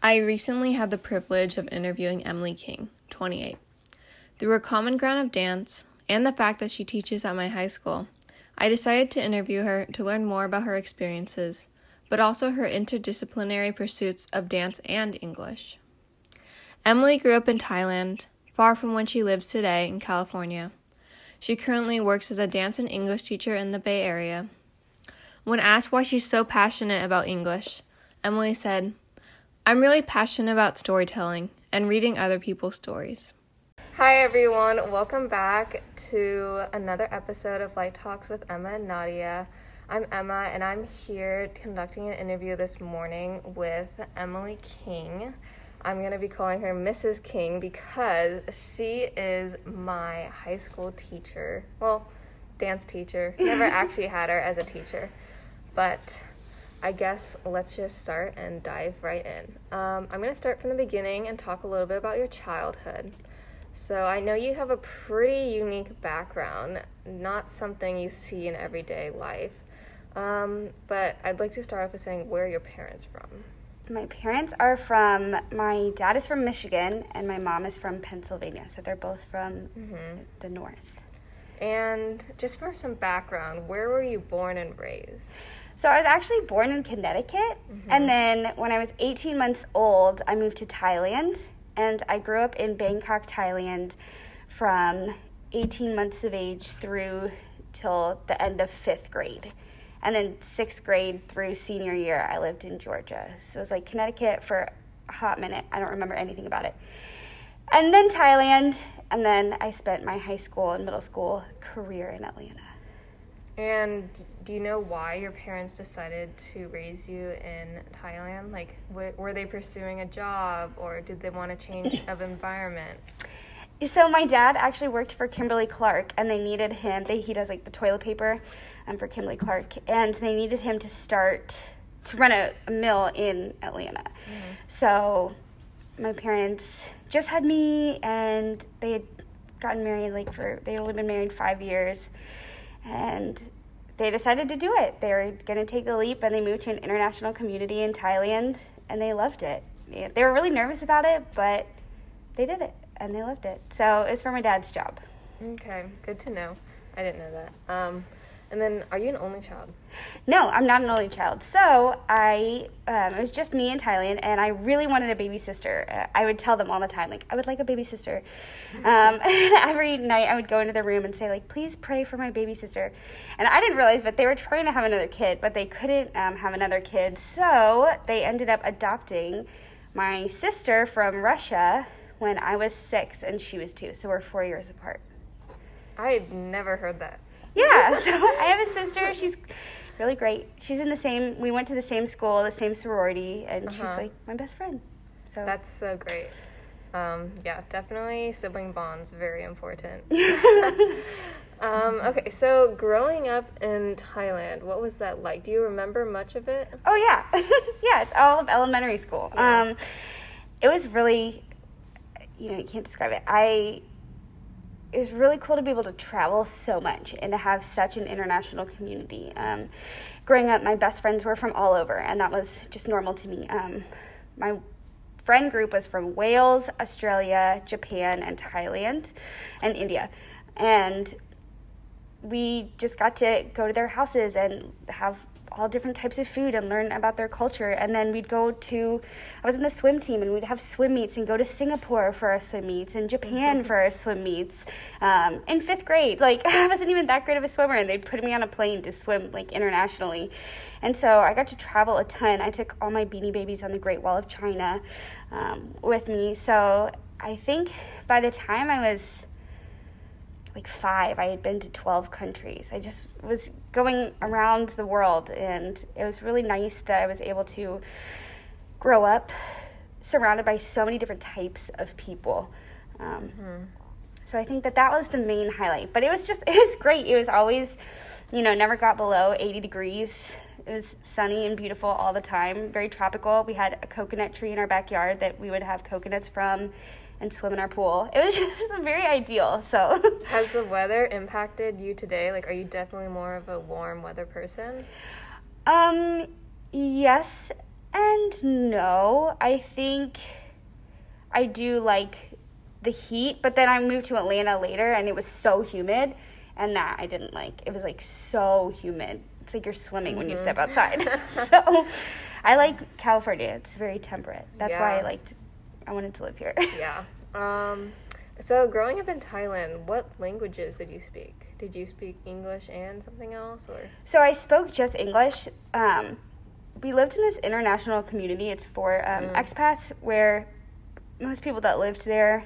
I recently had the privilege of interviewing Emily King, 28. Through a common ground of dance and the fact that she teaches at my high school, I decided to interview her to learn more about her experiences, but also her interdisciplinary pursuits of dance and English. Emily grew up in Thailand, far from when she lives today in California. She currently works as a dance and English teacher in the Bay Area. When asked why she's so passionate about English, Emily said, I'm really passionate about storytelling and reading other people's stories. Hi, everyone. Welcome back to another episode of Light Talks with Emma and Nadia. I'm Emma, and I'm here conducting an interview this morning with Emily King. I'm going to be calling her Mrs. King because she is my high school teacher. Well, dance teacher. Never actually had her as a teacher. But I guess let's just start and dive right in. Um, I'm going to start from the beginning and talk a little bit about your childhood. So, I know you have a pretty unique background, not something you see in everyday life. Um, but I'd like to start off with saying where are your parents from? My parents are from, my dad is from Michigan and my mom is from Pennsylvania. So, they're both from mm-hmm. the north. And just for some background, where were you born and raised? So I was actually born in Connecticut, mm-hmm. and then when I was 18 months old, I moved to Thailand, and I grew up in Bangkok, Thailand, from 18 months of age through till the end of fifth grade. And then sixth grade through senior year, I lived in Georgia. So it was like Connecticut for a hot minute. I don't remember anything about it. And then Thailand, and then I spent my high school and middle school career in Atlanta. And do you know why your parents decided to raise you in Thailand? Like, w- were they pursuing a job or did they want a change of environment? So my dad actually worked for Kimberly Clark, and they needed him. They, he does like the toilet paper, um, for Kimberly Clark, and they needed him to start to run a, a mill in Atlanta. Mm-hmm. So my parents just had me, and they had gotten married like for they had only been married five years and they decided to do it. They were going to take the leap and they moved to an international community in Thailand and they loved it. They were really nervous about it, but they did it and they loved it. So it's for my dad's job. Okay, good to know. I didn't know that. Um, and then, are you an only child? No, I'm not an only child. So I, um, it was just me in Thailand, and I really wanted a baby sister. Uh, I would tell them all the time, like, I would like a baby sister. Um, every night, I would go into the room and say, like, please pray for my baby sister. And I didn't realize, but they were trying to have another kid, but they couldn't um, have another kid. So they ended up adopting my sister from Russia when I was six and she was two. So we're four years apart. I've never heard that. Yeah, so I have a sister. She's really great. She's in the same. We went to the same school, the same sorority, and uh-huh. she's like my best friend. So that's so great. Um, yeah, definitely sibling bonds very important. um, okay, so growing up in Thailand, what was that like? Do you remember much of it? Oh yeah, yeah. It's all of elementary school. Yeah. Um, it was really, you know, you can't describe it. I it was really cool to be able to travel so much and to have such an international community. Um, growing up, my best friends were from all over, and that was just normal to me. Um, my friend group was from Wales, Australia, Japan, and Thailand, and India. And we just got to go to their houses and have all different types of food and learn about their culture. And then we'd go to, I was in the swim team, and we'd have swim meets and go to Singapore for our swim meets and Japan for our swim meets. Um, in fifth grade, like I wasn't even that great of a swimmer, and they'd put me on a plane to swim like internationally. And so I got to travel a ton. I took all my beanie babies on the Great Wall of China um, with me. So I think by the time I was like five, I had been to 12 countries. I just was going around the world, and it was really nice that I was able to grow up surrounded by so many different types of people. Um, mm-hmm. So I think that that was the main highlight. But it was just, it was great. It was always, you know, never got below 80 degrees. It was sunny and beautiful all the time, very tropical. We had a coconut tree in our backyard that we would have coconuts from and swim in our pool. It was just very ideal. So, has the weather impacted you today? Like, are you definitely more of a warm weather person? Um, yes and no. I think I do like the heat, but then I moved to Atlanta later and it was so humid and that I didn't like. It was like so humid. It's like you're swimming mm-hmm. when you step mm-hmm. outside. so I like California. It's very temperate. That's yeah. why I liked I wanted to live here. yeah. Um so growing up in Thailand, what languages did you speak? Did you speak English and something else or So I spoke just English. Um, we lived in this international community. It's for um, mm. expats where most people that lived there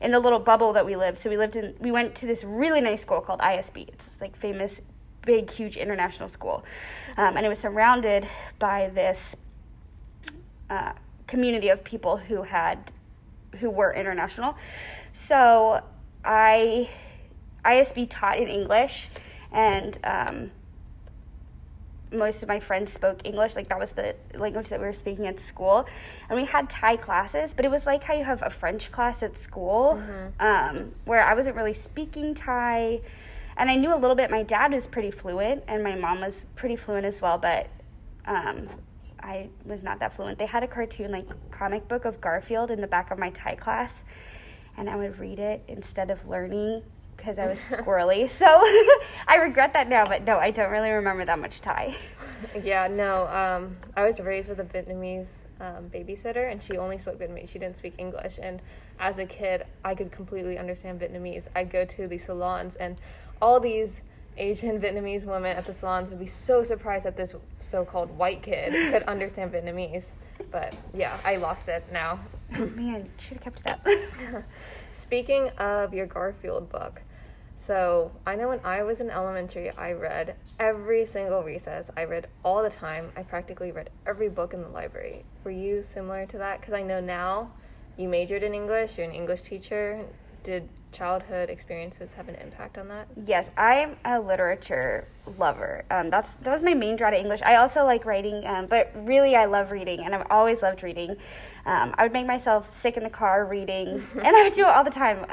in the little bubble that we lived. So we lived in we went to this really nice school called ISB. It's this, like famous big huge international school. Um, and it was surrounded by this uh, community of people who had who were international. So I ISB taught in English and um, most of my friends spoke English. Like that was the language that we were speaking at school, and we had Thai classes. But it was like how you have a French class at school, mm-hmm. um, where I wasn't really speaking Thai, and I knew a little bit. My dad was pretty fluent, and my mom was pretty fluent as well. But um, I was not that fluent. They had a cartoon like comic book of Garfield in the back of my Thai class, and I would read it instead of learning because I was squirrely. so I regret that now, but no, I don't really remember that much Thai. Yeah, no. Um, I was raised with a Vietnamese um, babysitter, and she only spoke Vietnamese. She didn't speak English. And as a kid, I could completely understand Vietnamese. I'd go to the salons, and all these Asian Vietnamese women at the salons would be so surprised that this so-called white kid could understand Vietnamese. But yeah, I lost it now. Oh, man, should have kept it up. Speaking of your Garfield book, so I know when I was in elementary, I read every single recess. I read all the time. I practically read every book in the library. Were you similar to that? Because I know now you majored in English. You're an English teacher. Did childhood experiences have an impact on that? Yes, I'm a literature lover. Um, that's that was my main draw to English. I also like writing, um, but really I love reading, and I've always loved reading. Um, I would make myself sick in the car reading, and I would do it all the time.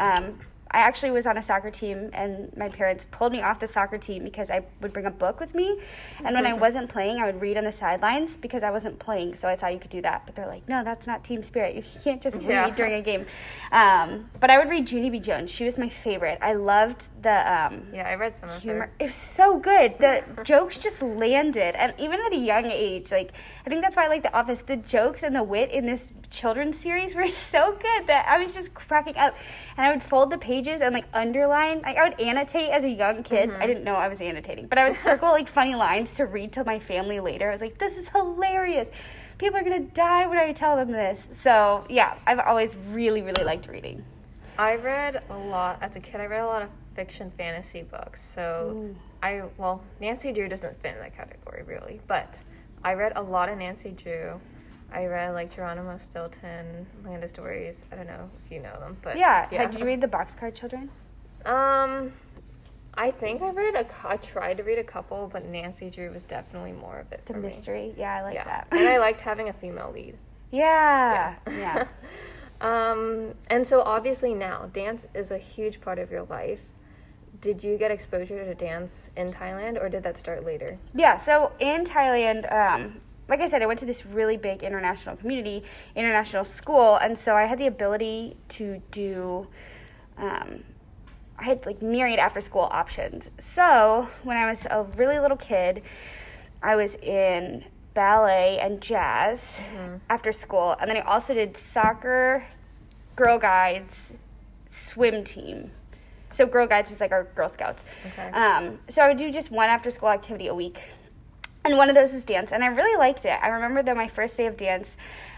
I actually was on a soccer team, and my parents pulled me off the soccer team because I would bring a book with me. And when I wasn't playing, I would read on the sidelines because I wasn't playing. So I thought you could do that. But they're like, no, that's not team spirit. You can't just yeah. read during a game. Um, but I would read Junie B. Jones. She was my favorite. I loved the. Um, yeah, I read some of humor. Her. It was so good. The jokes just landed. And even at a young age, like, I think that's why I like The Office. The jokes and the wit in this children's series were so good that I was just cracking up. And I would fold the pages and like underline. Like, I would annotate as a young kid. Mm-hmm. I didn't know I was annotating, but I would circle like funny lines to read to my family later. I was like, this is hilarious. People are gonna die when I tell them this. So yeah, I've always really, really liked reading. I read a lot as a kid. I read a lot of fiction fantasy books. So Ooh. I well, Nancy Drew doesn't fit in that category really, but I read a lot of Nancy Drew. I read like Geronimo Stilton, Land of Stories. I don't know if you know them, but yeah. yeah. Did you read the Boxcar Children? Um, I think I read a. I tried to read a couple, but Nancy Drew was definitely more of it. The mystery, me. yeah, I like yeah. that. and I liked having a female lead. Yeah, yeah. yeah. um, and so obviously now dance is a huge part of your life. Did you get exposure to dance in Thailand, or did that start later? Yeah, so in Thailand, um, like I said, I went to this really big international community, international school, and so I had the ability to do. Um, I had like myriad after school options. So when I was a really little kid, I was in ballet and jazz mm-hmm. after school, and then I also did soccer, Girl Guides, swim team. So Girl Guides was like our Girl Scouts. Okay. Um, so I would do just one after school activity a week. And one of those was dance and i really liked it. I remember that my first day of dance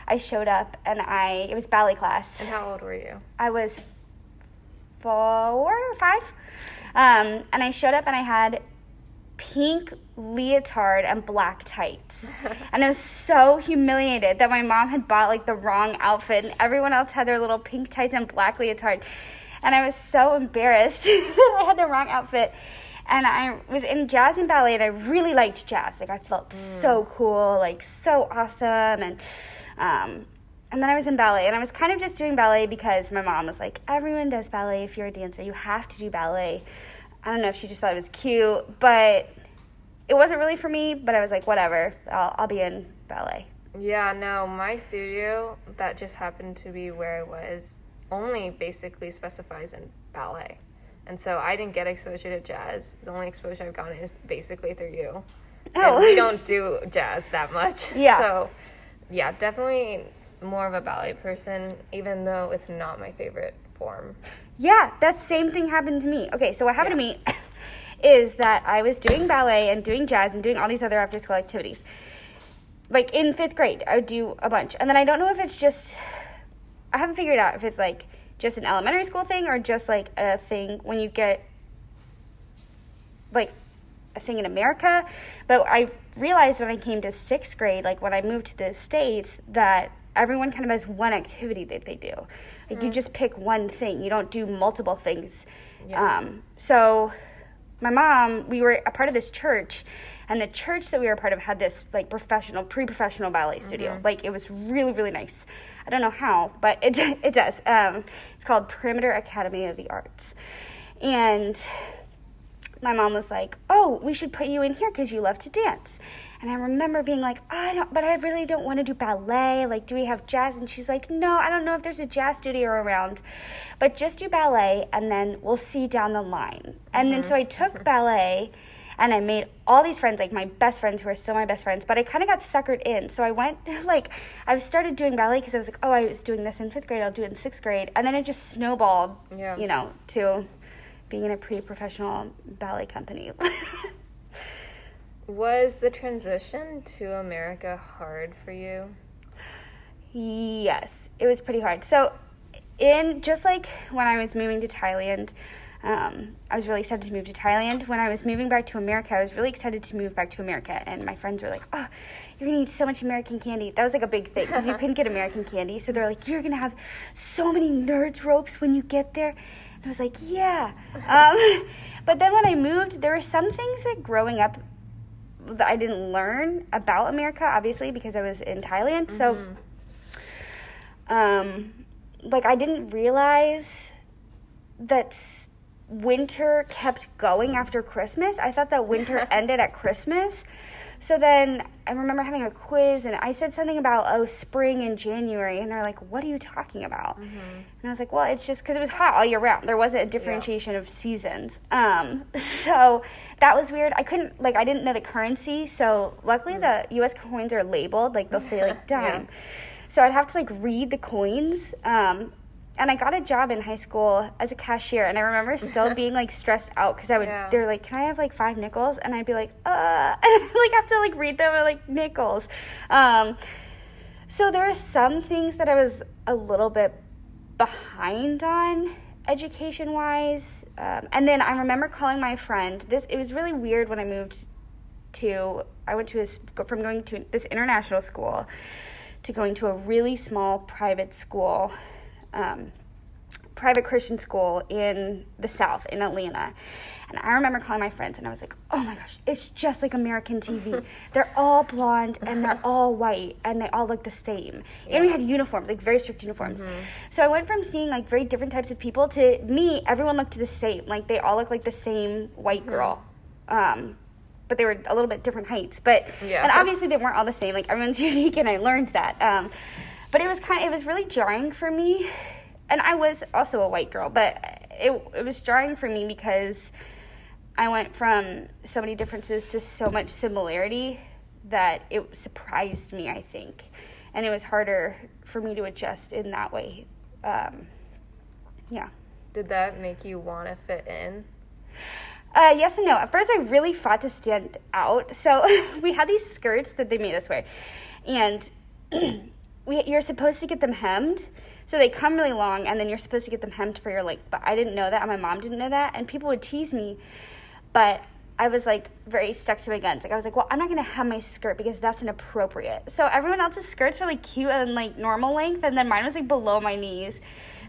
i showed up and i it was ballet class. And how old were you? I was four or five. Um, and i showed up and i had pink leotard and black tights. And i was so humiliated that my mom had bought like the wrong outfit and everyone else had their little pink tights and black leotard and i was so embarrassed that i had the wrong outfit and I was in jazz and ballet, and I really liked jazz. Like I felt mm. so cool, like so awesome, and um, and then I was in ballet, and I was kind of just doing ballet because my mom was like, everyone does ballet. If you're a dancer, you have to do ballet. I don't know if she just thought it was cute, but it wasn't really for me. But I was like, whatever, I'll, I'll be in ballet. Yeah, no, my studio that just happened to be where I was only basically specifies in ballet. And so I didn't get exposure to jazz. The only exposure I've gotten is basically through you. Oh. And we don't do jazz that much. Yeah. So, yeah, definitely more of a ballet person, even though it's not my favorite form. Yeah, that same thing happened to me. Okay, so what happened to me is that I was doing ballet and doing jazz and doing all these other after school activities. Like in fifth grade, I would do a bunch. And then I don't know if it's just, I haven't figured out if it's like just an elementary school thing or just like a thing when you get like a thing in America. But I realized when I came to sixth grade, like when I moved to the States, that everyone kind of has one activity that they do. Like you just pick one thing, you don't do multiple things. Yeah. Um, so my mom, we were a part of this church, and the church that we were part of had this like professional, pre-professional ballet studio. Like it was really, really nice. I don't know how, but it it does. Um, it's called Perimeter Academy of the Arts, and my mom was like, "Oh, we should put you in here because you love to dance." And I remember being like, "I don't, but I really don't want to do ballet. Like, do we have jazz?" And she's like, "No, I don't know if there's a jazz studio around, but just do ballet, and then we'll see down the line." And then so I took ballet. And I made all these friends, like my best friends who are still my best friends, but I kind of got suckered in. So I went, like, I started doing ballet because I was like, oh, I was doing this in fifth grade, I'll do it in sixth grade. And then it just snowballed, Yeah. you know, to being in a pre professional ballet company. Was the transition to America hard for you? yes, it was pretty hard. So, in just like when I was moving to Thailand, um, I was really excited to move to Thailand. When I was moving back to America, I was really excited to move back to America. And my friends were like, oh, you're gonna eat so much American candy. That was like a big thing because you couldn't get American candy. So they're like, you're gonna have so many nerds ropes when you get there. And I was like, yeah. Um, but then when I moved, there were some things that growing up that I didn't learn about America, obviously, because I was in Thailand. So, um, like, I didn't realize that s- winter kept going after Christmas. I thought that winter ended at Christmas. So then I remember having a quiz, and I said something about oh spring in January, and they're like, "What are you talking about?" And I was like, "Well, it's just because it was hot all year round. There wasn't a differentiation of seasons." Um, so that was weird. I couldn't like I didn't know the currency, so luckily the U.S. coins are labeled, like they'll say like Yeah. dime. So I'd have to like read the coins. Um, and I got a job in high school as a cashier, and I remember still being like stressed out because I would. Yeah. They're like, "Can I have like five nickels?" And I'd be like, "Uh," like have to like read them like nickels. Um, so there are some things that I was a little bit behind on education wise, um, and then I remember calling my friend. This it was really weird when I moved to. I went to a, from going to this international school to going to a really small private school, um, private Christian school in the South, in Atlanta. And I remember calling my friends and I was like, oh my gosh, it's just like American TV. they're all blonde and they're all white and they all look the same. And we had uniforms, like very strict uniforms. So I went from seeing like very different types of people to me, everyone looked the same. Like they all looked like the same white girl. Um, but they were a little bit different heights. But Yeah. and obviously they weren't all the same. Like everyone's unique, and I learned that. Um, but it was kind. It was really jarring for me, and I was also a white girl, but it it was jarring for me because I went from so many differences to so much similarity that it surprised me. I think, and it was harder for me to adjust in that way. Um, yeah. Did that make you want to fit in? Uh, yes and no. At first, I really fought to stand out. So we had these skirts that they made us wear, and we you're supposed to get them hemmed. So they come really long, and then you're supposed to get them hemmed for your length. But I didn't know that, and my mom didn't know that, and people would tease me. But I was like very stuck to my guns. Like I was like, well, I'm not gonna hem my skirt because that's inappropriate. So everyone else's skirts were like cute and like normal length, and then mine was like below my knees.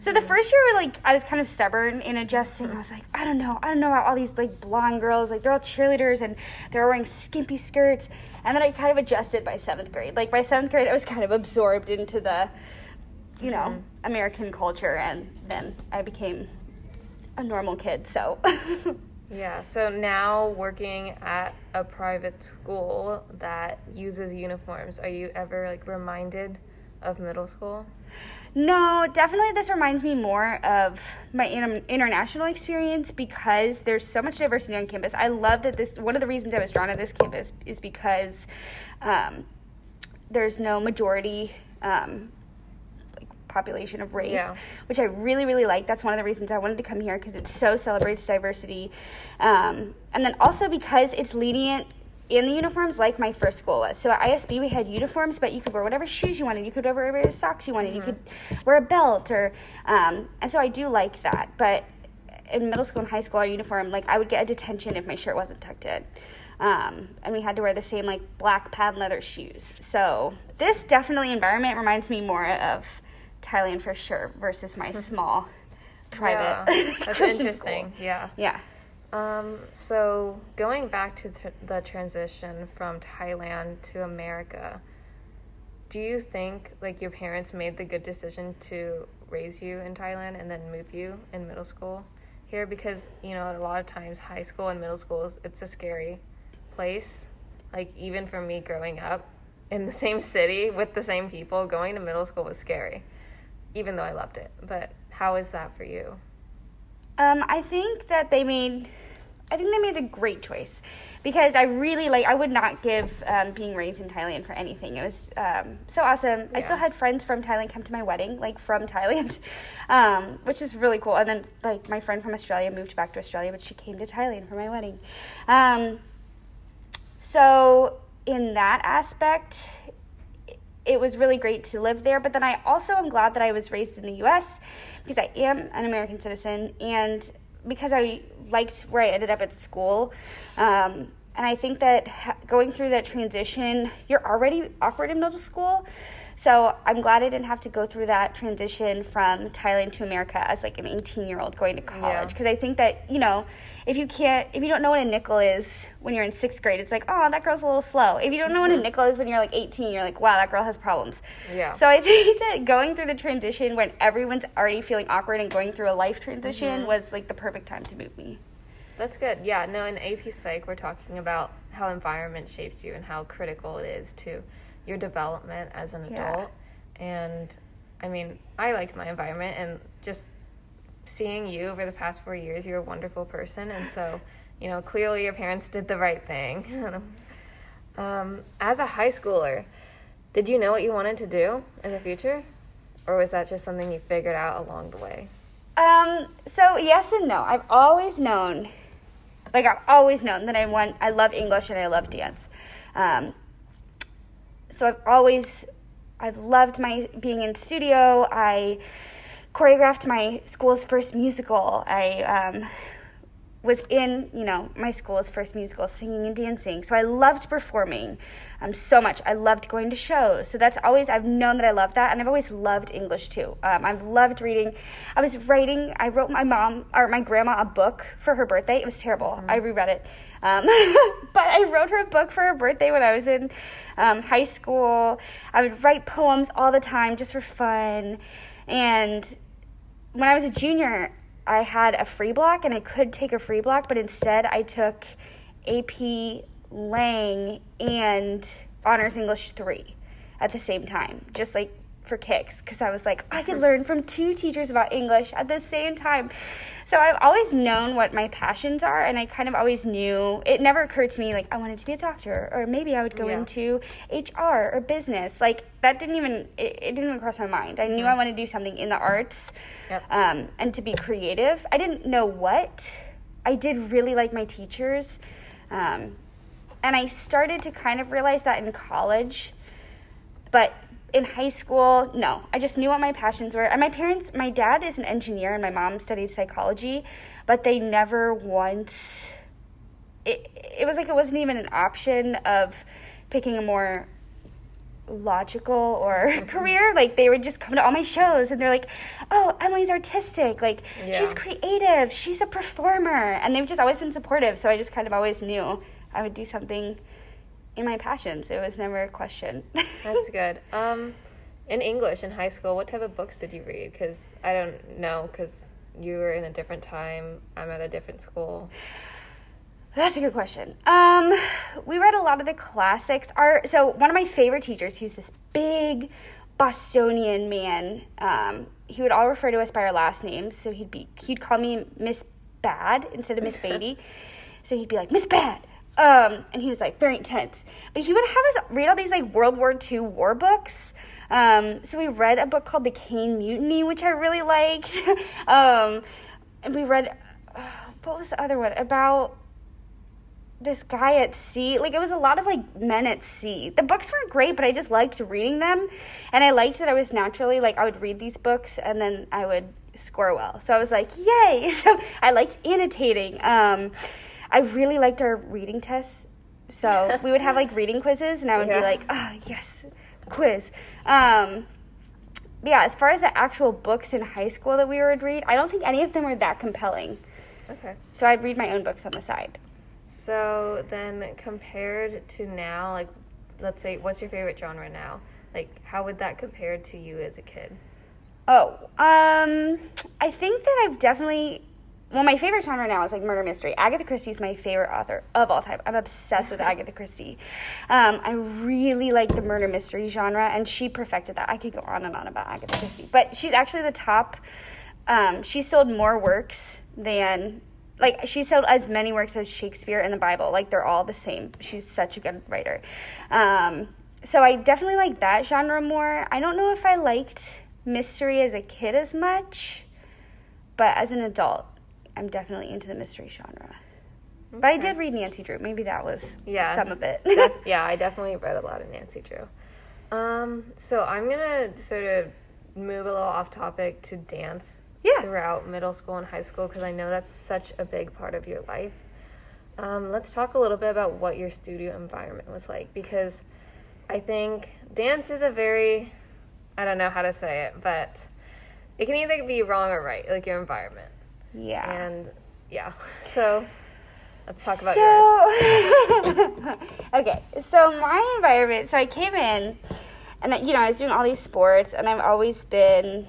So the first year, like I was kind of stubborn in adjusting. I was like, I don't know, I don't know about all these like blonde girls. Like they're all cheerleaders and they're wearing skimpy skirts. And then I kind of adjusted by seventh grade. Like by seventh grade, I was kind of absorbed into the, you know, mm-hmm. American culture, and then I became a normal kid. So Yeah, so now working at a private school that uses uniforms, are you ever like reminded of middle school? No, definitely this reminds me more of my inter- international experience because there's so much diversity on campus. I love that this, one of the reasons I was drawn to this campus is because um, there's no majority um, population of race, Yeah. which I really, really like. That's one of the reasons I wanted to come here because it so celebrates diversity. Um, and then also because it's lenient in the uniforms like my first school was. So at ISB we had uniforms, but you could wear whatever shoes you wanted. You could wear whatever socks you wanted. You could wear a belt or, um, and so I do like that. But in middle school and high school, our uniform, like I would get a detention if my shirt wasn't tucked in. Um, and we had to wear the same like black patent leather shoes. So this definitely environment reminds me more of Thailand for sure versus my small private Yeah, that's Christian interesting. school. Yeah. Yeah. Um, so going back to th- the transition from Thailand to America, do you think like your parents made the good decision to raise you in Thailand and then move you in middle school here? Because you know a lot of times high school and middle schools it's a scary place. Like even for me growing up in the same city with the same people, going to middle school was scary, even though I loved it. But how is that for you? Um, I think that they made, I think they made a great choice because I really like. I would not give um, being raised in Thailand for anything. It was um, so awesome. I still had friends from Thailand come to my wedding, like from Thailand, um, which is really cool. And then like my friend from Australia moved back to Australia, but she came to Thailand for my wedding. Um, so in that aspect, it was really great to live there. But then I also am glad that I was raised in the U.S. because I am an American citizen and because I liked where I ended up at school. Um, and I think that ha- going through that transition, you're already awkward in middle school. So I'm glad I didn't have to go through that transition from Thailand to America as like an 18 year old going to college. Because I think that you know, if you can't, if you don't know what a nickel is when you're in sixth grade, it's like, oh, that girl's a little slow. If you don't know what a mm-hmm. nickel is when you're like 18, you're like, wow, that girl has problems. Yeah. So I think that going through the transition when everyone's already feeling awkward and going through a life transition mm-hmm. was like the perfect time to move me. That's good. Yeah, no, in AP Psych, we're talking about how environment shapes you and how critical it is to your development as an Yeah. adult. And I mean, I liked my environment and just seeing you over the past four years, you're a wonderful person. And so, you know, clearly your parents did the right thing. um, as a high schooler, did you know what you wanted to do in the future? Or was that just something you figured out along the way? Um, so yes and no. I've always known, like I've always known that I want, I love English and I love dance. Um, so I've always, I've loved my being in studio. I choreographed my school's first musical. I um, was in, you know, my school's first musical, singing and dancing. So I loved performing um, so much. I loved going to shows. So that's always, I've known that I love that. And I've always loved English too. Um, I've loved reading. I was writing, I wrote my mom or my grandma a book for her birthday. It was terrible. I reread it. Um, but I wrote her a book for her birthday when I was in um, high school. I would write poems all the time just for fun. And when I was a junior, I had a free block and I could take a free block, but instead I took AP Lang and Honors English 3 at the same time, just like for kicks, because I was like, I could learn from two teachers about English at the same time. So I've always known what my passions are, and I kind of always knew it never occurred to me like I wanted to be a doctor, or maybe I would go Yeah. into HR or business. Like that didn't even it, it didn't even cross my mind. I knew I wanted to do something in the arts Yep. um, and to be creative. I didn't know what. I did really like my teachers. Um, and I started to kind of realize that in college. But in high school, no. I just knew what my passions were. And my parents, my dad is an engineer and my mom studied psychology, but they never once. It, it was like it wasn't even an option of picking a more logical or mm-hmm. career. Like they would just come to all my shows and they're like, "Oh, Emily's artistic. Like she's creative. She's a performer." And they've just always been supportive. So I just kind of always knew I would do something in my passions. It was never a question. That's good. Um, in English in high school, what type of books did you read? Because I don't know, because you were in a different time. I'm at a different school. That's a good question. Um, we read a lot of the classics. Our so one of my favorite teachers, he was this big Bostonian man. Um, he would all refer to us by our last names, so he'd be he'd call me Miss Bad instead of Miss Beatty. so he'd be like Miss Bad, um, and he was like very intense. But he would have us read all these like World War II war books. Um, so we read a book called The Caine Mutiny, which I really liked. um, and we read uh, what was the other one about this guy at sea. Like it was a lot of like men at sea. The books weren't great, but I just liked reading them, and I liked that I was naturally like I would read these books and then I would score well. So I was like, yay! So I liked annotating. Um, I really liked our reading tests. So we would have like reading quizzes, and I would yeah. be like, oh yes, quiz. Um, yeah, as far as the actual books in high school that we would read, I don't think any of them were that compelling. Okay. So I'd read my own books on the side. So then compared to now, like let's say what's your favorite genre now? Like how would that compare to you as a kid? Oh, um I think that I've definitely well, my favorite genre now is like murder mystery. Agatha Christie is my favorite author of all time. I'm obsessed with Agatha Christie. Um, I really like the murder mystery genre, and she perfected that. I could go on and on about Agatha Christie, but she's actually the top. Um, she sold more works than like she sold as many works as Shakespeare and the Bible. Like they're all the same. She's such a good writer. Um, so I definitely like that genre more. I don't know if I liked mystery as a kid as much, but as an adult, I'm definitely into the mystery genre. Okay. But I did read Nancy Drew. Maybe that was yeah, some of it. yeah, I definitely read a lot of Nancy Drew. Um, so I'm gonna sort of move a little off topic to dance yeah. throughout middle school and high school because I know that's such a big part of your life. Um, let's talk a little bit about what your studio environment was like because I think dance is a very, I don't know how to say it, but it can either be wrong or right, like your environment. Yeah. And yeah, so let's talk about so, yours. okay, so my environment, so I came in and, you know, I was doing all these sports and I've always been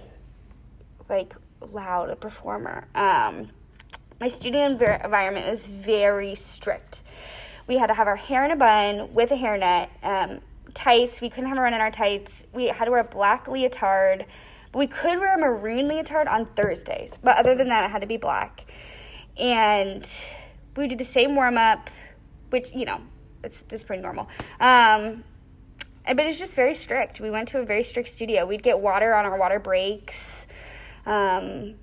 like loud a performer. Um, my studio environment was very strict. We had to have our hair in a bun with a hairnet, um, tights. We couldn't have a run in our tights. We had to wear a black leotard. We could wear a maroon leotard on Thursdays. But other than that, it had to be black. And we do the same warm up, which, you know, it's, it's pretty normal. Um, but it's just very strict. We went to a very strict studio. We'd get water on our water breaks. Um,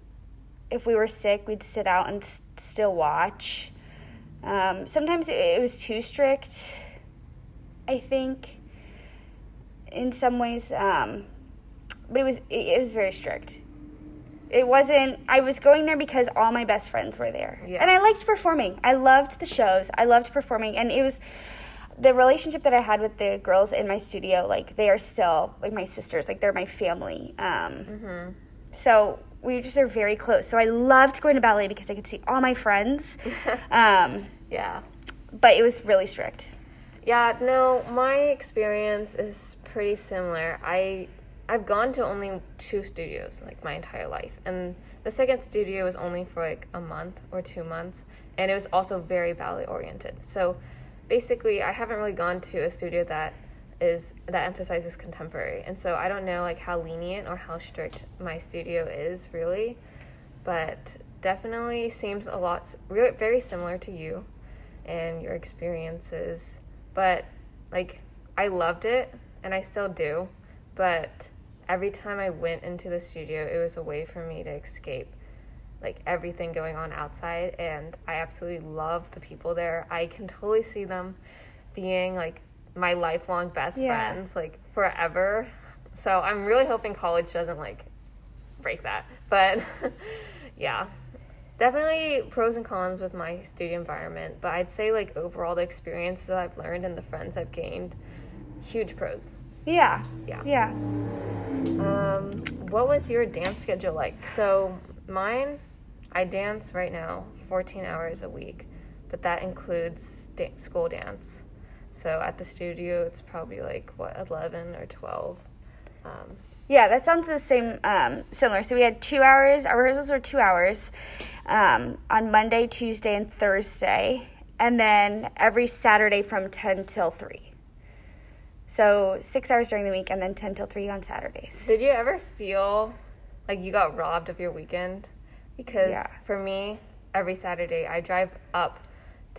if we were sick, we'd sit out and still watch. Um, sometimes it, it, was too strict, I think, in some ways. Um, but it was it, it, was very strict. It wasn't. I was going there because all my best friends were there, yeah. and I liked performing. I loved the shows. I loved performing, and it was the relationship that I had with the girls in my studio. Like they are still like my sisters. Like they're my family. Um, mm-hmm so we just are very close. So I loved going to ballet because I could see all my friends. Um, yeah. But it was really strict. Yeah, no, my experience is pretty similar. I I've gone to only two studios like my entire life. And the second studio was only for like a month or 2 months and it was also very ballet oriented. So basically I haven't really gone to a studio that is that emphasizes contemporary. And so I don't know like how lenient or how strict my studio is really, but definitely seems a lot very similar to you and your experiences. But like I loved it and I still do, but every time I went into the studio, it was a way for me to escape like everything going on outside and I absolutely love the people there. I can totally see them being like my lifelong best yeah. friends like forever. So I'm really hoping college doesn't like break that. But yeah. Definitely pros and cons with my studio environment, but I'd say like overall the experiences that I've learned and the friends I've gained, huge pros. Yeah. Yeah. Yeah. Um, what was your dance schedule like? So mine, I dance right now 14 hours a week, but that includes da- school dance. So at the studio, it's probably like what eleven or twelve. Um, yeah, that sounds the same, um, similar. So we had two hours. Our rehearsals were two hours um, on Monday, Tuesday, and Thursday, and then every Saturday from 10 till 3. So six hours during the week and then 10 till 3 on Saturdays. Did you ever feel like you got robbed of your weekend? Because Yeah. for me, every Saturday I drive up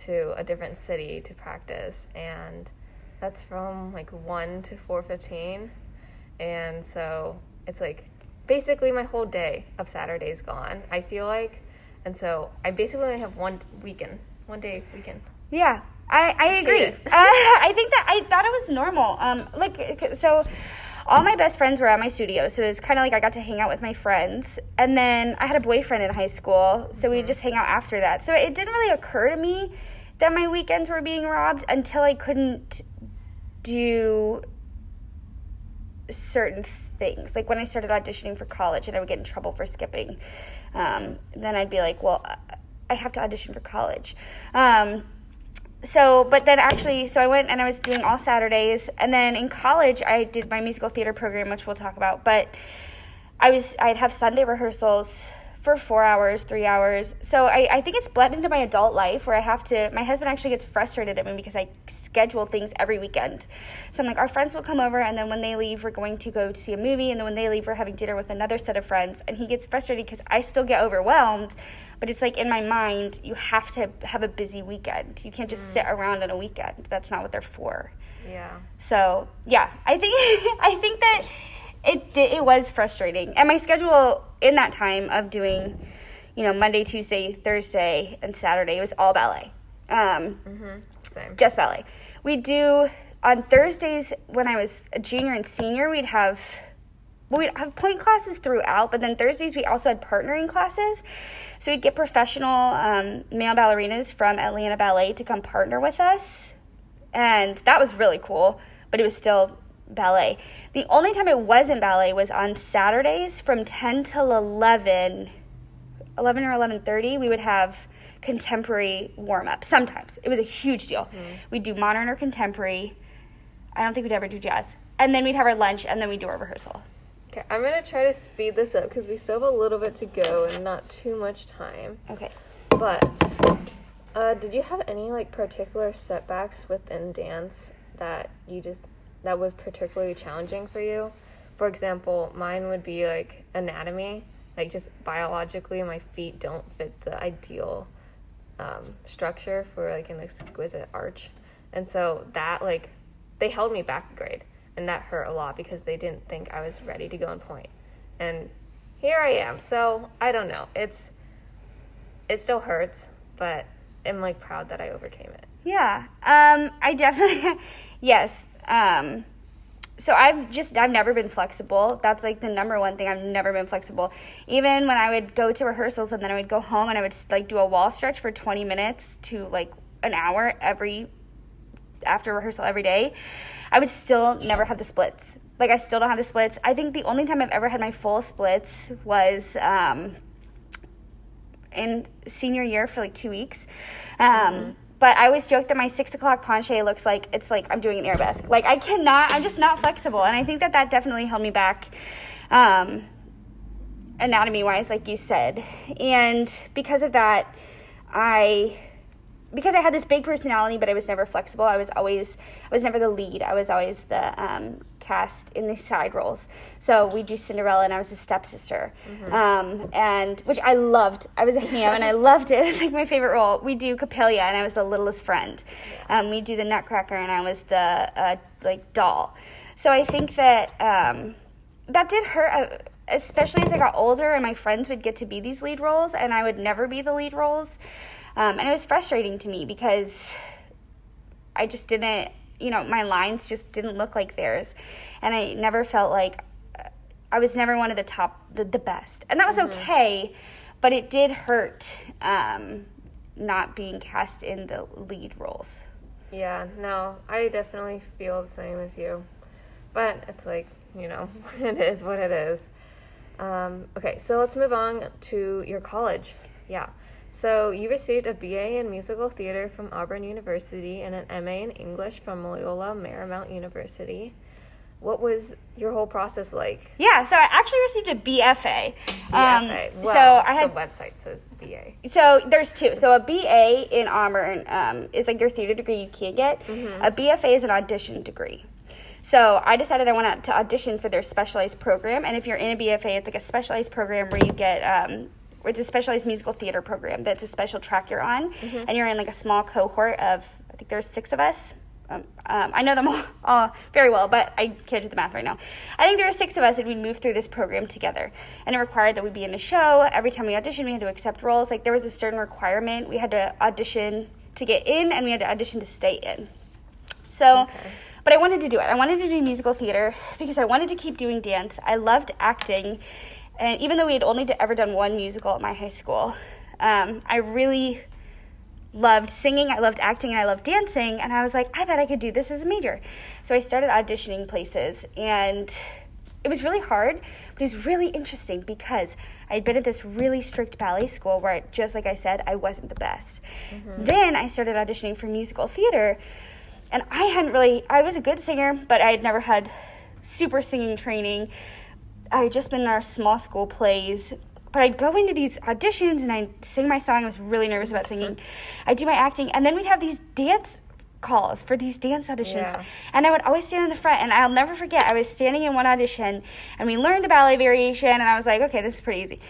to a different city to practice, and that's from like one to four fifteen, and so it's like basically my whole day of Saturday's gone. I feel like, and so I basically only have one weekend, one day weekend. Yeah, I, I agree. uh, I think that I thought it was normal. Um, like so, all my best friends were at my studio, so it was kind of like I got to hang out with my friends. And then I had a boyfriend in high school, so we'd just hang out after that. So it didn't really occur to me that my weekends were being robbed until I couldn't do certain things. Like when I started auditioning for college and I would get in trouble for skipping, um, then I'd be like, well, I have to audition for college. Um, so, but then actually, so I went and I was doing all Saturdays, and then in college I did my musical theater program, which we'll talk about. But I was I'd have Sunday rehearsals for four hours, three hours. So I, I think it's bled into my adult life where I have to. My husband actually gets frustrated at me because I schedule things every weekend. So I'm like, our friends will come over, and then when they leave, we're going to go to see a movie, and then when they leave, we're having dinner with another set of friends. And he gets frustrated because I still get overwhelmed. But it's like in my mind, you have to have a busy weekend. You can't just sit around on a weekend. That's not what they're for. Yeah. So yeah, I think I think that it did, it was frustrating, and my schedule in that time of doing, you know, Monday, Tuesday, Thursday, and Saturday was all ballet, um, Same. just ballet. We do on Thursdays when I was a junior and senior, we'd have. Well, We'd have pointe classes throughout, but then Thursdays we also had partnering classes. So we'd get professional um, male ballerinas from Atlanta Ballet to come partner with us. And that was really cool but it was still ballet. The only time it wasn't ballet was on saturdays from 10 till 11 11 or 11.30 we would have contemporary warm-up sometimes. It was a huge deal. We'd do modern or contemporary. I don't think we'd ever do jazz. And then we'd have our lunch and then we'd do our rehearsal Okay, I'm gonna try to speed this up because we still have a little bit to go and not too much time. okay But uh, did you have any like particular setbacks within dance that you just that was particularly challenging for you? For example, mine would be like anatomy. Like just biologically, my feet don't fit the ideal um, structure for like an exquisite arch, and so that like they held me back a grade, and that hurt a lot because they didn't think I was ready to go in pointe, and here I am. So I don't know. It's it still hurts, but I'm like proud that I overcame it. Yeah, um, I definitely, yes. Um, so I've just, I've never been flexible. That's like the number one thing. I've never been flexible. Even when I would go to rehearsals and then I would go home and I would like do a wall stretch for 20 minutes to like an hour every, after rehearsal every day, I would still never have the splits. Like I still don't have the splits. I think the only time I've ever had my full splits was, um, in senior year for like two weeks. Um, But I always joke that my six o'clock penché looks like it's like I'm doing an arabesque. Like I cannot, I'm just not flexible, and I think that that definitely held me back, um, anatomy wise, like you said. And because of that, I because I had this big personality, but I was never flexible. I was always, I was never the lead. I was always the um, cast in the side roles. So we do Cinderella, and I was the stepsister, um, and which I loved. I was a ham, and I loved it. It's like my favorite role. We do Coppélia, and I was the littlest friend. Um, we do the Nutcracker, and I was the uh, like doll. So I think that um, that did hurt. Uh, especially as I got older and my friends would get to be these lead roles and I would never be the lead roles. Um, and it was frustrating to me because I just didn't, you know, my lines just didn't look like theirs. And I never felt like I was never one of the top, the, the best. And that was okay, but it did hurt um, not being cast in the lead roles. Yeah, no, I definitely feel the same as you. But it's like, you know, it is what it is. Um, okay, so let's move on to your college. Yeah. So you received a BA in musical theater from Auburn University and an MA in English from Loyola Marymount University. what was your whole process like? Yeah, so I actually received a BFA. BFA. Um, well, so I had the website says BA. So there's two. So a BA in Auburn um, is like your theater degree you can get. A BFA is an audition degree. So I decided I wanted to audition for their specialized program, and if you're in a BFA, it's like a specialized program where you get. Um, it's a specialized musical theater program. That's a special track you're on, and you're in like a small cohort of. I think there's six of us. Um, um, I know them all, all very well, but I can't do the math right now. I think there were six of us, and we moved through this program together. And it required that we be in a show. Every time we auditioned, we had to accept roles. Like there was a certain requirement. We had to audition to get in, and we had to audition to stay in. So, Okay. but I wanted to do it. I wanted to do musical theater because I wanted to keep doing dance. I loved acting, and even though we had only ever done one musical at my high school, um, I really loved singing, I loved acting, and I loved dancing. And I was like, I bet I could do this as a major. So I started auditioning places, and it was really hard, but it was really interesting because I'd been at this really strict ballet school where, just like I said, I wasn't the best. Then I started auditioning for musical theater, and I hadn't really, I was a good singer, but I had never had super singing training. I had just been in our small school plays, but I'd go into these auditions and I'd sing my song. I was really nervous about singing. I'd do my acting, and then we'd have these dance calls for these dance auditions. Yeah. And I would always stand in the front, and I'll never forget, I was standing in one audition, and we learned a ballet variation, and I was like, okay, this is pretty easy.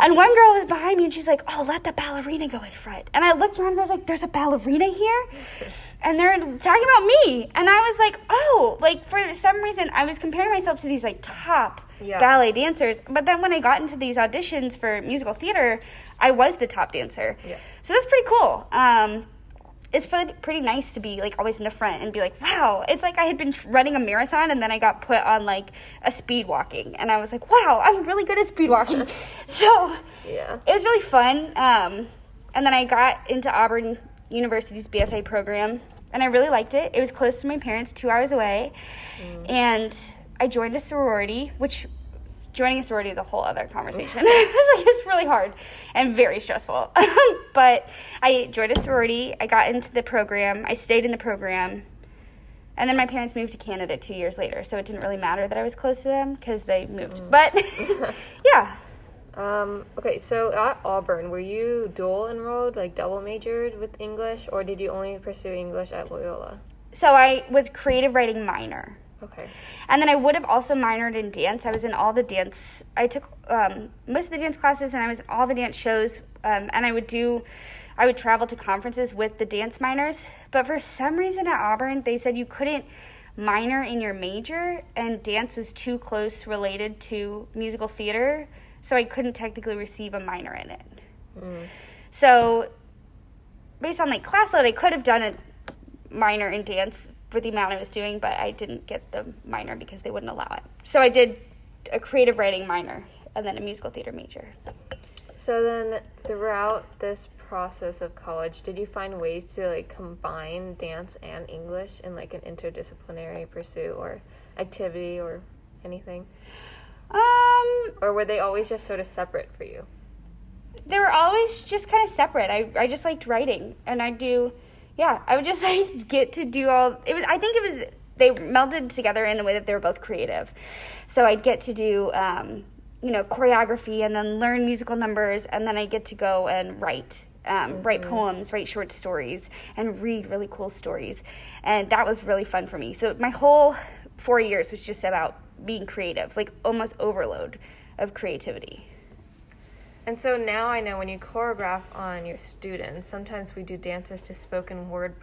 And one girl was behind me, and she's like, oh, let the ballerina go in front. And I looked around, and I was like, there's a ballerina here? And they're talking about me. And I was like, oh, like for some reason, I was comparing myself to these like top Yeah. ballet dancers. But then when I got into these auditions for musical theater, I was the top dancer. Yeah. So that's pretty cool. Um, it's pretty, pretty nice to be like always in the front and be like, wow. It's like I had been running a marathon and then I got put on like a speed walking. And I was like, wow, I'm really good at speed walking. so Yeah. it was really fun. Um, and then I got into Auburn University's BFA program, and I really liked it. It was close to my parents, two hours away, mm. and I joined a sorority, which joining a sorority is a whole other conversation. it's like it's really hard and very stressful. but I joined a sorority. I got into the program. I stayed in the program. And then my parents moved to Canada two years later, so it didn't really matter that I was close to them because they moved. Mm. But yeah, Um, okay, so at Auburn, were you dual enrolled, like double majored with English, or did you only pursue English at Loyola? so I was creative writing minor. Okay. And then I would have also minored in dance. I was in all the dance. I took um, most of the dance classes, and I was in all the dance shows. Um, and I would do, I would travel to conferences with the dance minors. But for some reason at Auburn, they said you couldn't minor in your major, and dance was too close related to musical theater, so I couldn't technically receive a minor in it. Mm. So, based on like class load, I could have done a minor in dance for the amount I was doing, but I didn't get the minor because they wouldn't allow it. So I did a creative writing minor and then a musical theater major. So then, throughout this process of college, did you find ways to like combine dance and English in like an interdisciplinary pursuit or activity or anything? Um, Or were they always just sort of separate for you? they were always just kind of separate. I, I just liked writing, and I do, yeah, I would just like get to do all. It was I think it was they melded together in the way that they were both creative. So I'd get to do, um, you know, choreography, and then learn musical numbers, and then I get to go and write. Um, Write poems, write short stories, and read really cool stories. And that was really fun for me. So, my whole four years was just about being creative, like almost overload of creativity. And so now I know when you choreograph on your students, sometimes we do dances to spoken word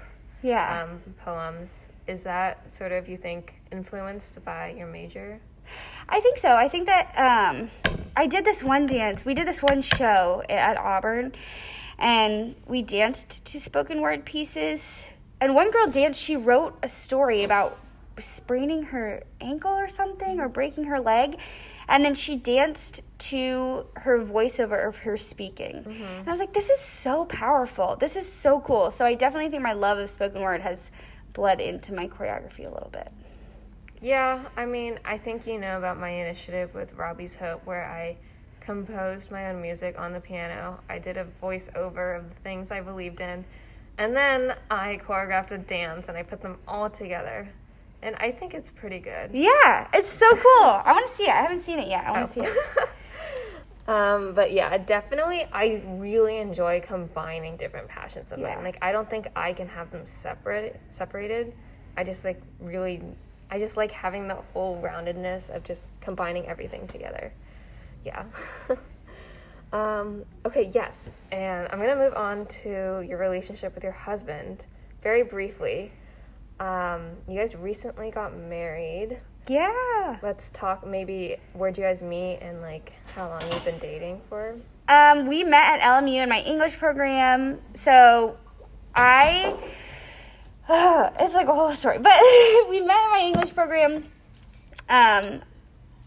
Yeah. um, poems. Is that sort of, you think, influenced by your major? I think so. I think that um, I did this one dance. We did this one show at Auburn, and we danced to spoken word pieces. And one girl danced. She wrote a story about spraining her ankle or something, or breaking her leg, and then she danced to her voiceover of her speaking. Mm-hmm. And I was like, "This is so powerful. This is so cool." So I definitely think my love of spoken word has bled into my choreography a little bit. Yeah, I mean, I think you know about my initiative with Robbie's Hope, where I composed my own music on the piano. I did a voiceover of the things I believed in, and then I choreographed a dance and I put them all together. And I think it's pretty good. Yeah, it's so cool. I want to see it. I haven't seen it yet. I want to see it. um, but yeah, definitely, I really enjoy combining different passions of Yeah. mine. Like, I don't think I can have them separate, separated. I just like really, I just like having the whole roundedness of just combining everything together. Yeah. um, okay, yes, and I'm gonna move on to your relationship with your husband very briefly. Um, you guys recently got married. Yeah. Let's talk maybe where'd you guys meet and like how long you've been dating for? Um, we met at LMU in my English program. So I, it's like a whole story, but we met in my English program. Um,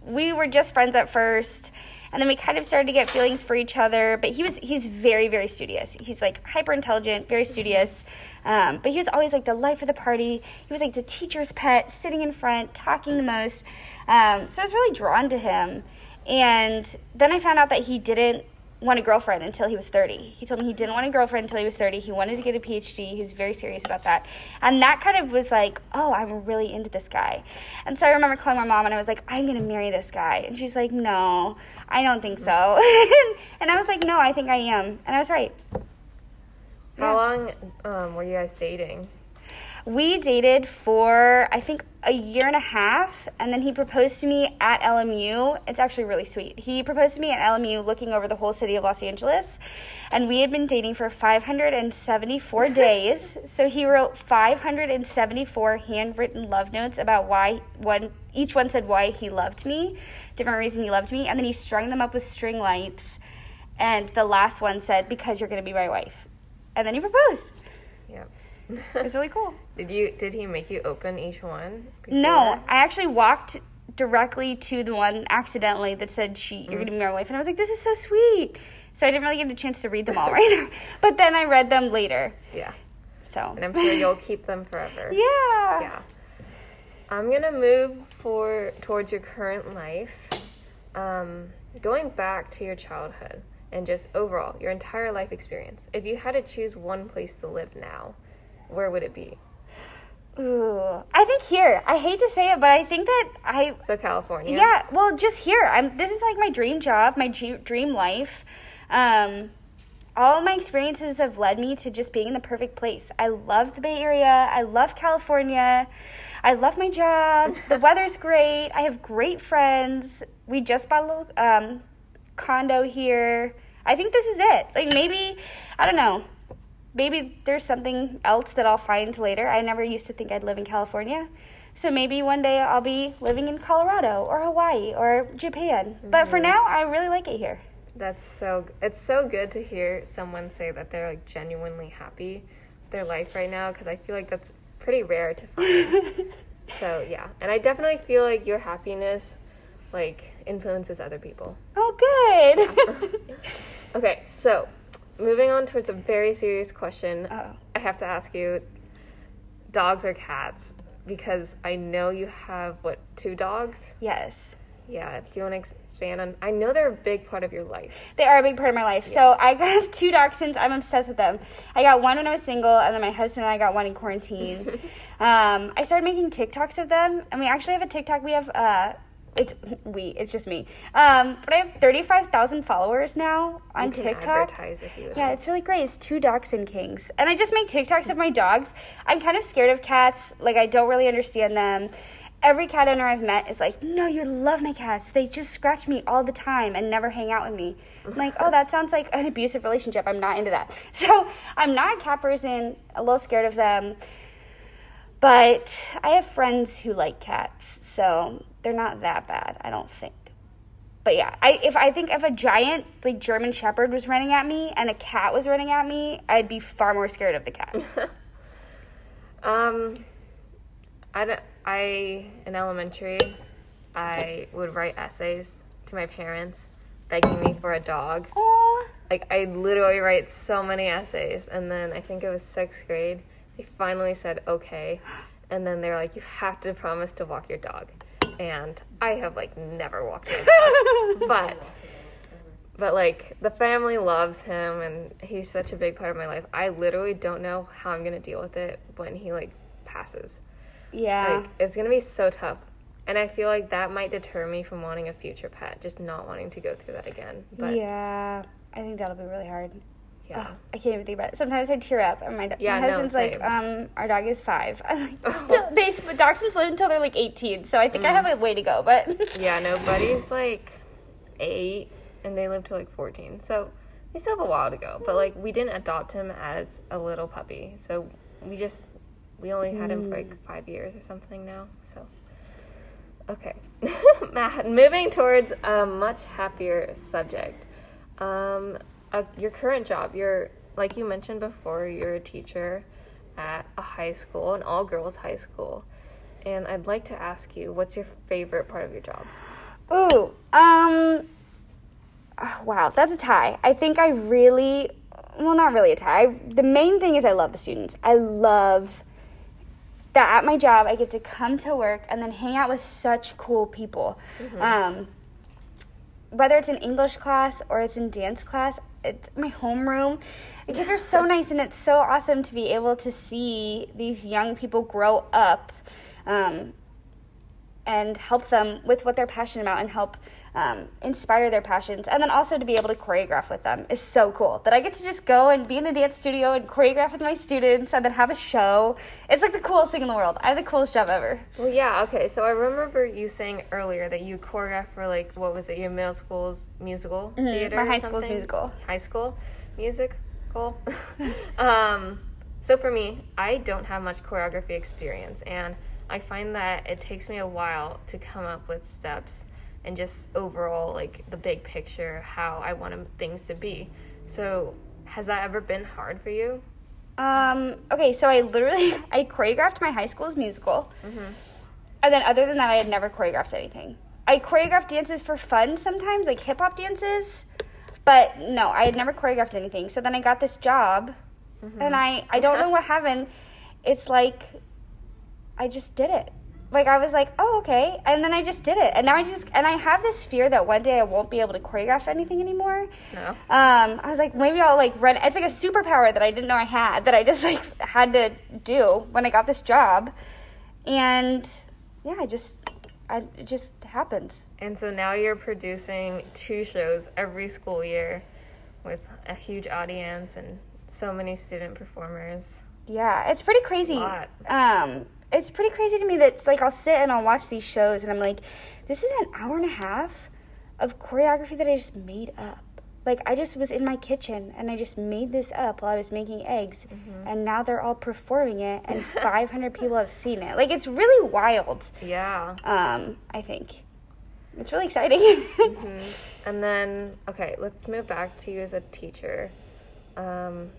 we were just friends at first, and then we kind of started to get feelings for each other. But he was he's very very studious. He's like hyper intelligent, very studious. Um, but he was always like the life of the party. He was like the teacher's pet, sitting in front, talking the most. Um, so I was really drawn to him. And then I found out that he didn't want a girlfriend until he was 30. He told me he didn't want a girlfriend until he was 30. He wanted to get a PhD. He was very serious about that. And that kind of was like, oh, I'm really into this guy. And so I remember calling my mom and I was like, I'm going to marry this guy. And she's like, no, I don't think so. and I was like, no, I think I am. And I was right. How long um, were you guys dating? We dated for I think a year and a half, and then he proposed to me at LMU. It's actually really sweet. He proposed to me at LMU, looking over the whole city of Los Angeles, and we had been dating for 574 days. So he wrote 574 handwritten love notes about why one each one said why he loved me, different reason he loved me, and then he strung them up with string lights. And the last one said, "Because you're going to be my wife," and then he proposed. Yep. It was really cool. did you did he make you open each one? No. I actually walked directly to the one accidentally that said she you're gonna be my wife, and I was like, this is so sweet. So I didn't really get a chance to read them all right there, but then I read them later. Yeah. So And I'm sure you'll keep them forever. yeah. Yeah. I'm gonna move for towards your current life. Um, going back to your childhood and just overall your entire life experience. If you had to choose one place to live now, where would it be? Ooh, I think here. I hate to say it, but I think that I So California. Yeah, well, just here. I'm. This is like my dream job, my g- dream life. Um, all my experiences have led me to just being in the perfect place. I love the Bay Area. I love California. I love my job. The weather's great. I have great friends. We just bought a little um, condo here. I think this is it. Like maybe, I don't know. Maybe there's something else that I'll find later. I never used to think I'd live in California. So maybe one day I'll be living in Colorado or Hawaii or Japan. But for mm-hmm. now, I really like it here. That's so. It's so good to hear someone say that they're like genuinely happy with their life right now because I feel like that's pretty rare to find. so yeah, and I definitely feel like your happiness like influences other people. oh, good. Okay, so moving on towards a very serious question. oh. I have to ask you dogs or cats? Because I know you have what, two dogs? Yes. Yeah, do you want to expand on I know they're a big part of your life. They are a big part of my life. So I have two dachshunds. I'm obsessed with them. I got one when I was single, and then my husband and I got one in quarantine. um, I started making TikToks of them, and we actually have a TikTok. We have uh, it's we, it's just me. Um, but I have 35,000 followers now on TikTok. advertise if you Yeah, it's really great. It's two dachshund kings. And I just make TikToks of my dogs. I'm kind of scared of cats. Like, I don't really understand them. Every cat owner I've met is like, no, you love my cats. They just scratch me all the time and never hang out with me. I'm like, oh, that sounds like an abusive relationship. I'm not into that. So I'm not a cat person, a little scared of them. But I have friends who like cats, so they're not that bad, I don't think. But yeah, I if I think if a giant like German Shepherd was running at me and a cat was running at me, I'd be far more scared of the cat. Um, I, don't- I in elementary, I would write essays to my parents begging me for a dog. Aw. Like I literally write so many essays, and then I think it was sixth grade. They finally said okay, and then they're like, "You have to promise to walk your dog," and I have like never walked dog, but. But like the family loves him and he's such a big part of my life. I literally don't know how I'm gonna deal with it when he like passes. Yeah. Like it's gonna be so tough. And I feel like that might deter me from wanting a future pet, just not wanting to go through that again. But yeah. I think that'll be really hard. Yeah. Ugh, I can't even think about it. Sometimes I tear up, and my, do- Yeah, my no, husband's like, um, "Our dog is five. I'm like, Still, they dachshunds live until they're like eighteen, so I think I have a way to go. But Yeah, no, Buddy's like eight and they live till like 14. So we still have a while to go. But like we didn't adopt him as a little puppy. So we just, we only had him for like five years or something now. So, okay. Matt, moving towards a much happier subject. Um, uh, your current job, you're, like you mentioned before, you're a teacher at a high school, an all girls high school. And I'd like to ask you, what's your favorite part of your job? Ooh, um, oh, wow, that's a tie. I think I really, well, not really a tie. The main thing is I love the students. I love that at my job I get to come to work and then hang out with such cool people. Um, whether it's in English class or it's in dance class, it's my homeroom. The kids are so nice, and it's so awesome to be able to see these young people grow up. Um, and help them with what they're passionate about and help um, inspire their passions. And then also to be able to choreograph with them is so cool. That I get to just go and be in a dance studio and choreograph with my students and then have a show. It's like the coolest thing in the world. I have the coolest job ever. Well, yeah, okay. So I remember you saying earlier that you choreographed for like what was it? Your middle school's musical theater. my high school's musical. High school musical. um, so for me, I don't have much choreography experience, and I find that it takes me a while to come up with steps and just overall like the big picture how I want things to be. So has that ever been hard for you? Um, okay, so I literally I choreographed my high school's musical, and then other than that, I had never choreographed anything. I choreographed dances for fun sometimes, like hip hop dances, but no, I had never choreographed anything. So then I got this job, and I I don't know what happened. It's like I just did it. Like I was like, oh okay, and then I just did it, and now I just and I have this fear that one day I won't be able to choreograph anything anymore. No. Um, I was like, maybe I'll like run. It's like a superpower that I didn't know I had that I just like had to do when I got this job, and yeah, I just, I it just happens. And so now you're producing two shows every school year with a huge audience and so many student performers. Yeah, it's pretty crazy. Lot. Um, it's pretty crazy to me that it's like I'll sit and I'll watch these shows and I'm like, this is an hour and a half of choreography that I just made up. Like I just was in my kitchen and I just made this up while I was making eggs, and now they're all performing it, and 500 people have seen it. Like it's really wild. Yeah. Um, I think it's really exciting. And then, okay, let's move back to you as a teacher. Um,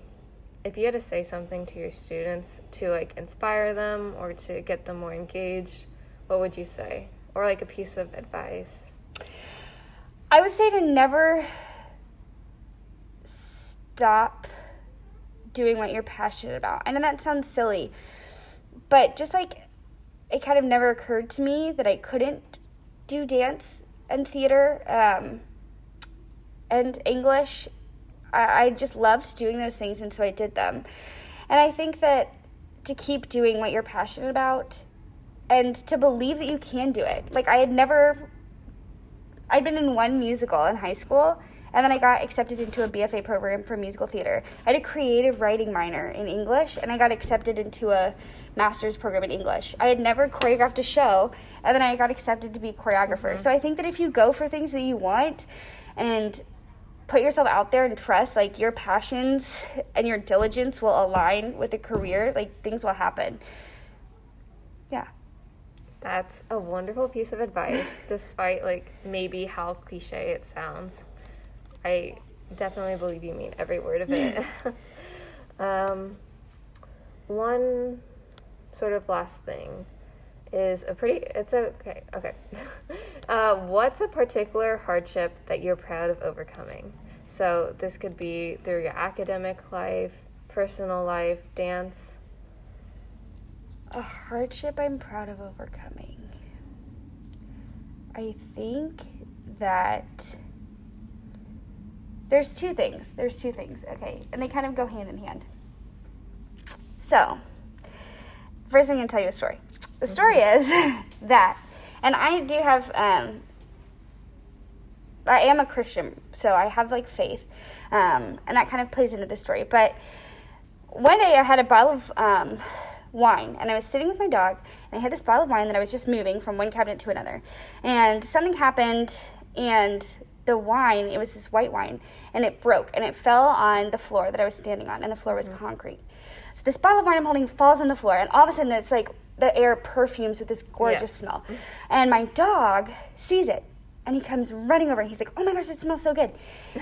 if you had to say something to your students to like inspire them or to get them more engaged, what would you say? Or like a piece of advice? I would say to never stop doing what you're passionate about. I know that sounds silly, but just like it kind of never occurred to me that I couldn't do dance and theater um, and English. I, I just loved doing those things, and so I did them. And I think that to keep doing what you're passionate about and to believe that you can do it. Like, I had never I'd been in one musical in high school, and then I got accepted into a BFA program for musical theater. I had a creative writing minor in English, and I got accepted into a master's program in English. I had never choreographed a show, and then I got accepted to be a choreographer. Mm-hmm. So I think that if you go for things that you want and put yourself out there and trust like your passions and your diligence will align with a career, like things will happen. Yeah. That's a wonderful piece of advice, despite like maybe how cliche it sounds. I definitely believe you mean every word of it. um, one sort of last thing is a pretty. It's a, okay. Okay. uh, what's a particular hardship that you're proud of overcoming? So this could be through your academic life, personal life, dance. A hardship I'm proud of overcoming. I think that there's two things. There's two things, okay? And they kind of go hand in hand. So, first I'm going to tell you a story. the story is that, and I do have, um, I am a Christian, so I have like faith, um, and that kind of plays into the story. But one day I had a bottle of um, wine, and I was sitting with my dog, and I had this bottle of wine that I was just moving from one cabinet to another, and something happened, and the wine, it was this white wine, and it broke, and it fell on the floor that I was standing on, and the floor was mm-hmm. concrete. So this bottle of wine I'm holding falls on the floor, and all of a sudden it's like the air perfumes with this gorgeous yeah. smell. And my dog sees it and he comes running over and he's like, oh my gosh, it smells so good.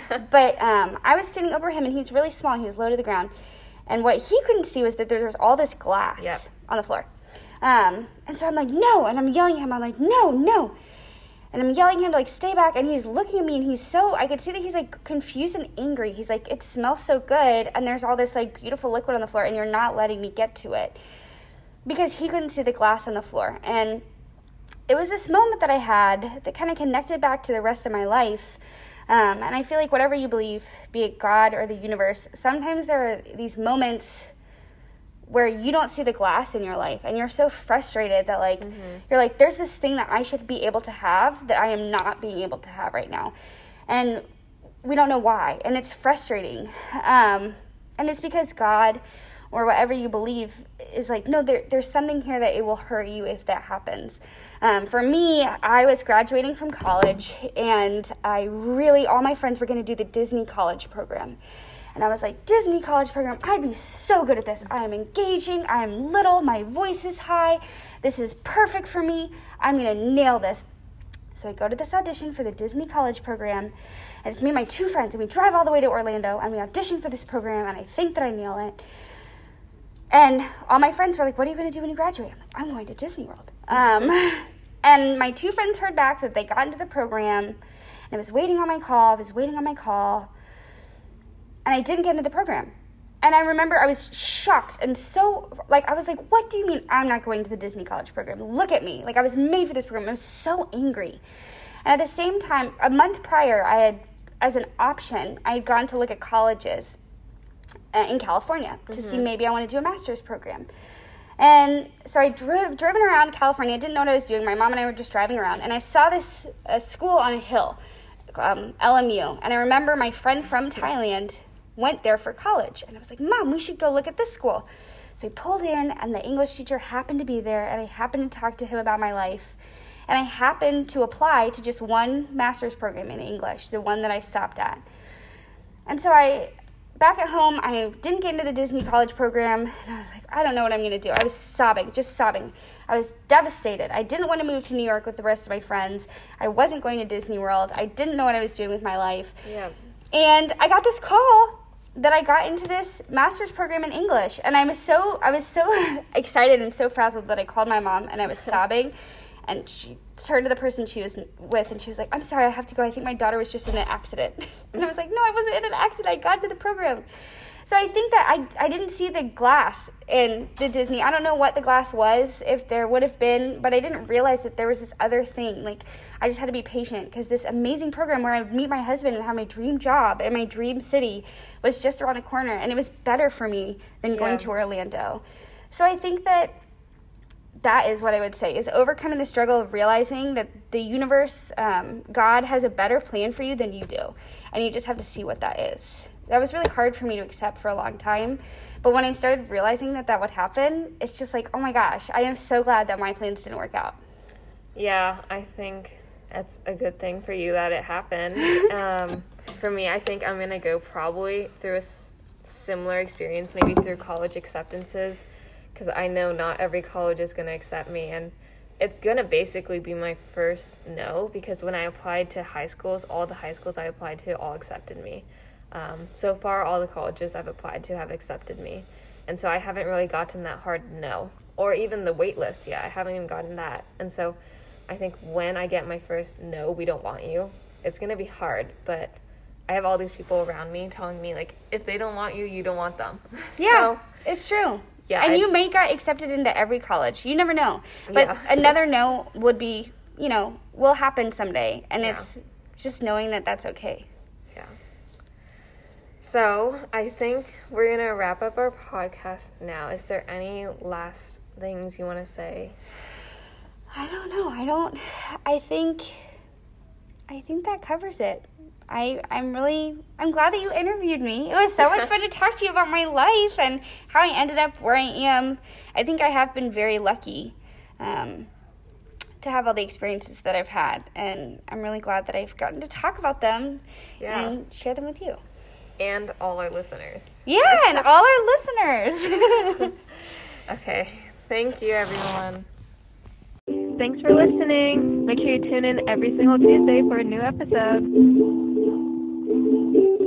but um, I was sitting over him and he's really small. He was low to the ground. And what he couldn't see was that there was all this glass yep. on the floor. Um, and so I'm like, no. And I'm yelling at him. I'm like, no, no. And I'm yelling at him to like stay back. And he's looking at me and he's so, I could see that he's like confused and angry. He's like, it smells so good. And there's all this like beautiful liquid on the floor and you're not letting me get to it because he couldn't see the glass on the floor. And it was this moment that I had that kind of connected back to the rest of my life. Um, and I feel like whatever you believe, be it God or the universe, sometimes there are these moments where you don't see the glass in your life and you're so frustrated that like mm-hmm. you're like there's this thing that I should be able to have that I am not being able to have right now. And we don't know why and it's frustrating. Um, and it's because God or whatever you believe is like no there, there's something here that it will hurt you if that happens. Um, for me i was graduating from college and i really all my friends were going to do the disney college program. And i was like disney college program i'd be so good at this. I am engaging i am little my voice is high. This is perfect for me. I'm going to nail this. So i go to this audition for the disney college program and it's me and my two friends and we drive all the way to orlando and we audition for this program and i think that i nail it and all my friends were like, What are you going to do when you graduate? I'm like, I'm going to Disney World. Um, and my two friends heard back that they got into the program, and I was waiting on my call. I was waiting on my call, and I didn't get into the program. And I remember I was shocked and so, like, I was like, What do you mean I'm not going to the Disney College program? Look at me. Like, I was made for this program. I was so angry. And at the same time, a month prior, I had, as an option, I had gone to look at colleges uh, in California to mm-hmm. see maybe I want to do a master's program. And so I drove driven around California. I didn't know what I was doing. My mom and I were just driving around, and I saw this a school on a hill, um, LMU. And I remember my friend from Thailand went there for college, and I was like, "Mom, we should go look at this school." So we pulled in, and the English teacher happened to be there, and I happened to talk to him about my life. And I happened to apply to just one master's program in English, the one that I stopped at. And so I back at home, I didn't get into the Disney college program, and I was like, I don't know what I'm going to do. I was sobbing, just sobbing. I was devastated. I didn't want to move to New York with the rest of my friends. I wasn't going to Disney World. I didn't know what I was doing with my life. Yeah. And I got this call that I got into this master's program in English, and I was so I was so excited and so frazzled that I called my mom and I was sobbing and she turned to the person she was with and she was like i'm sorry i have to go. I think my daughter was just in an accident. And i was like no i wasn't in an accident. I got into the program. So i think that i, I didn't see the glass in the disney. I don't know what the glass was if there would have been but i didn't realize that there was this other thing. Like i just had to be patient because this amazing program where i would meet my husband and have my dream job and my dream city was just around the corner and it was better for me than yeah. going to orlando. So i think that that is what I would say is overcoming the struggle of realizing that the universe, um, God has a better plan for you than you do. And you just have to see what that is. That was really hard for me to accept for a long time. But when I started realizing that that would happen, it's just like, oh my gosh, I am so glad that my plans didn't work out. Yeah, I think that's a good thing for you that it happened. um, for me, I think I'm going to go probably through a s- similar experience, maybe through college acceptances because I know not every college is going to accept me. And it's going to basically be my first no because when I applied to high schools, all the high schools I applied to all accepted me. Um, so far, all the colleges I've applied to have accepted me. And so I haven't really gotten that hard no, or even the wait list yet. I haven't even gotten that. And so I think when I get my first no, we don't want you, it's going to be hard. But I have all these people around me telling me, like, if they don't want you, you don't want them. Yeah, so, it's true. Yeah, and I, you may get accepted into every college. You never know. But yeah. another no would be, you know, will happen someday, and yeah. it's just knowing that that's okay. Yeah. So I think we're gonna wrap up our podcast now. Is there any last things you want to say? I don't know. I don't. I think. I think that covers it. I I'm really I'm glad that you interviewed me. It was so much fun to talk to you about my life and how I ended up where I am. I think I have been very lucky um, to have all the experiences that I've had, and I'm really glad that I've gotten to talk about them Yeah. and share them with you. And all our listeners. Yeah, and all our listeners. Okay. Thank you, everyone. Thanks for listening. Make sure you tune in every single Tuesday for a new episode. Thank you.